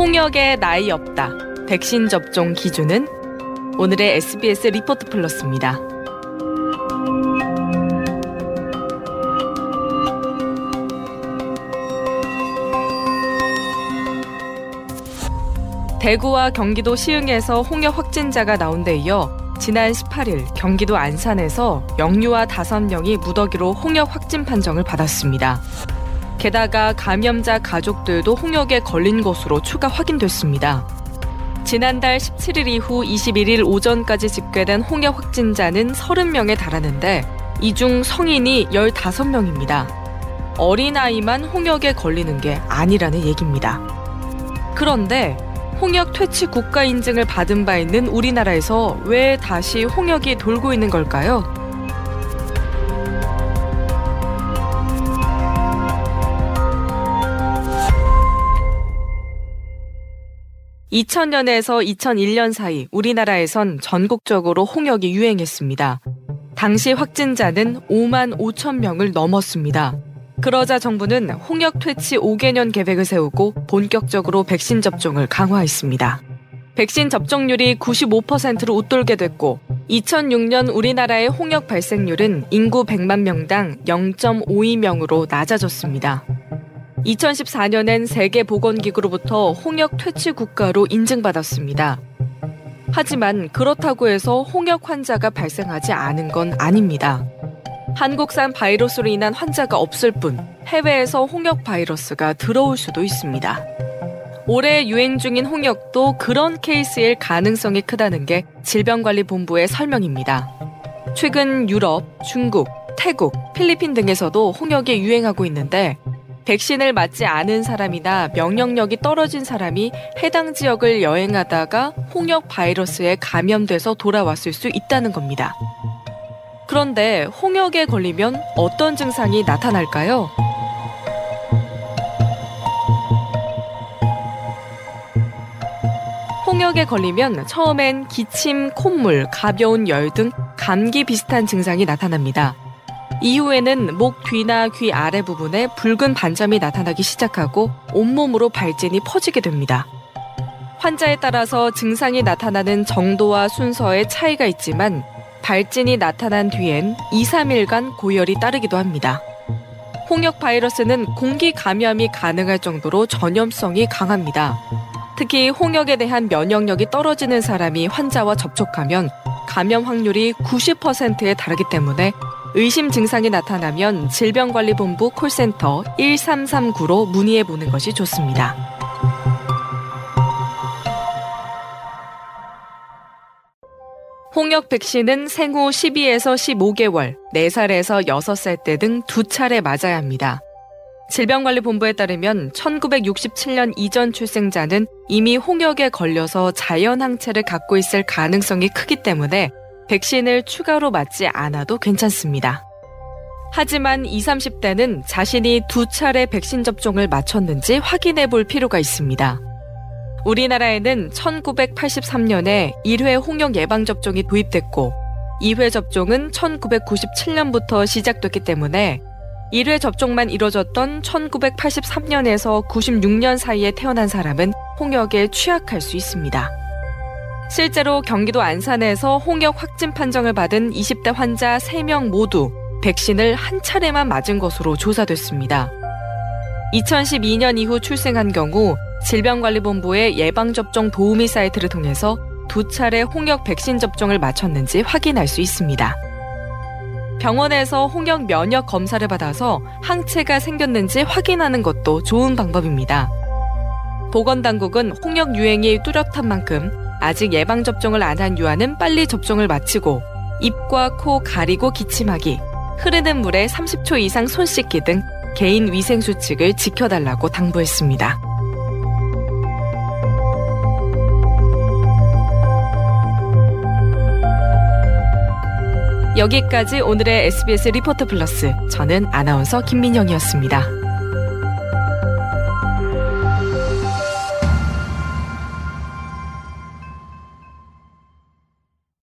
홍역에 나이 없다. 백신 접종 기준은 오늘의 SBS 리포트 플러스입니다. 대구와 경기도 시흥에서 홍역 확진자가 나온 데 이어 지난 18일 경기도 안산에서 영유아 5명이 무더기로 홍역 확진 판정을 받았습니다. 게다가 감염자 가족들도 홍역에 걸린 것으로 추가 확인됐습니다. 지난달 17일 이후 21일 오전까지 집계된 홍역 확진자는 30명에 달하는데 이 중 성인이 15명입니다. 어린아이만 홍역에 걸리는 게 아니라는 얘기입니다. 그런데 홍역 퇴치 국가 인증을 받은 바 있는 우리나라에서 왜 다시 홍역이 돌고 있는 걸까요? 2000년에서 2001년 사이 우리나라에선 전국적으로 홍역이 유행했습니다. 당시 확진자는 5만 5천 명을 넘었습니다. 그러자 정부는 홍역 퇴치 5개년 계획을 세우고 본격적으로 백신 접종을 강화했습니다. 백신 접종률이 95%로 웃돌게 됐고 2006년 우리나라의 홍역 발생률은 인구 100만 명당 0.52명으로 낮아졌습니다. 2014년엔 세계보건기구로부터 홍역 퇴치 국가로 인증받았습니다. 하지만 그렇다고 해서 홍역 환자가 발생하지 않은 건 아닙니다. 한국산 바이러스로 인한 환자가 없을 뿐 해외에서 홍역 바이러스가 들어올 수도 있습니다. 올해 유행 중인 홍역도 그런 케이스일 가능성이 크다는 게 질병관리본부의 설명입니다. 최근 유럽, 중국, 태국, 필리핀 등에서도 홍역이 유행하고 있는데 백신을 맞지 않은 사람이나 명령력이 떨어진 사람이 해당 지역을 여행하다가 홍역 바이러스에 감염돼서 돌아왔을 수 있다는 겁니다. 그런데 홍역에 걸리면 어떤 증상이 나타날까요? 홍역에 걸리면 처음엔 기침, 콧물, 가벼운 열 등 감기 비슷한 증상이 나타납니다. 이후에는 목 뒤나 귀 아래 부분에 붉은 반점이 나타나기 시작하고 온몸으로 발진이 퍼지게 됩니다. 환자에 따라서 증상이 나타나는 정도와 순서에 차이가 있지만 발진이 나타난 뒤엔 2, 3일간 고열이 따르기도 합니다. 홍역 바이러스는 공기 감염이 가능할 정도로 전염성이 강합니다. 특히 홍역에 대한 면역력이 떨어지는 사람이 환자와 접촉하면 감염 확률이 90%에 달하기 때문에 의심 증상이 나타나면 질병관리본부 콜센터 1339로 문의해 보는 것이 좋습니다. 홍역 백신은 생후 12에서 15개월, 4살에서 6살 때 등 두 차례 맞아야 합니다. 질병관리본부에 따르면 1967년 이전 출생자는 이미 홍역에 걸려서 자연항체를 갖고 있을 가능성이 크기 때문에 백신을 추가로 맞지 않아도 괜찮습니다. 하지만 20, 30대는 자신이 두 차례 백신 접종을 마쳤는지 확인해 볼 필요가 있습니다. 우리나라에는 1983년에 1회 홍역 예방접종이 도입됐고 2회 접종은 1997년부터 시작됐기 때문에 1회 접종만 이뤄졌던 1983년에서 96년 사이에 태어난 사람은 홍역에 취약할 수 있습니다. 실제로 경기도 안산에서 홍역 확진 판정을 받은 20대 환자 3명 모두 백신을 한 차례만 맞은 것으로 조사됐습니다. 2012년 이후 출생한 경우 질병관리본부의 예방접종 도우미 사이트를 통해서 두 차례 홍역 백신 접종을 마쳤는지 확인할 수 있습니다. 병원에서 홍역 면역 검사를 받아서 항체가 생겼는지 확인하는 것도 좋은 방법입니다. 보건당국은 홍역 유행이 뚜렷한 만큼 아직 예방접종을 안 한 유아는 빨리 접종을 마치고 입과 코 가리고 기침하기, 흐르는 물에 30초 이상 손 씻기 등 개인 위생 수칙을 지켜달라고 당부했습니다. 여기까지 오늘의 SBS 리포터 플러스. 저는 아나운서 김민영이었습니다.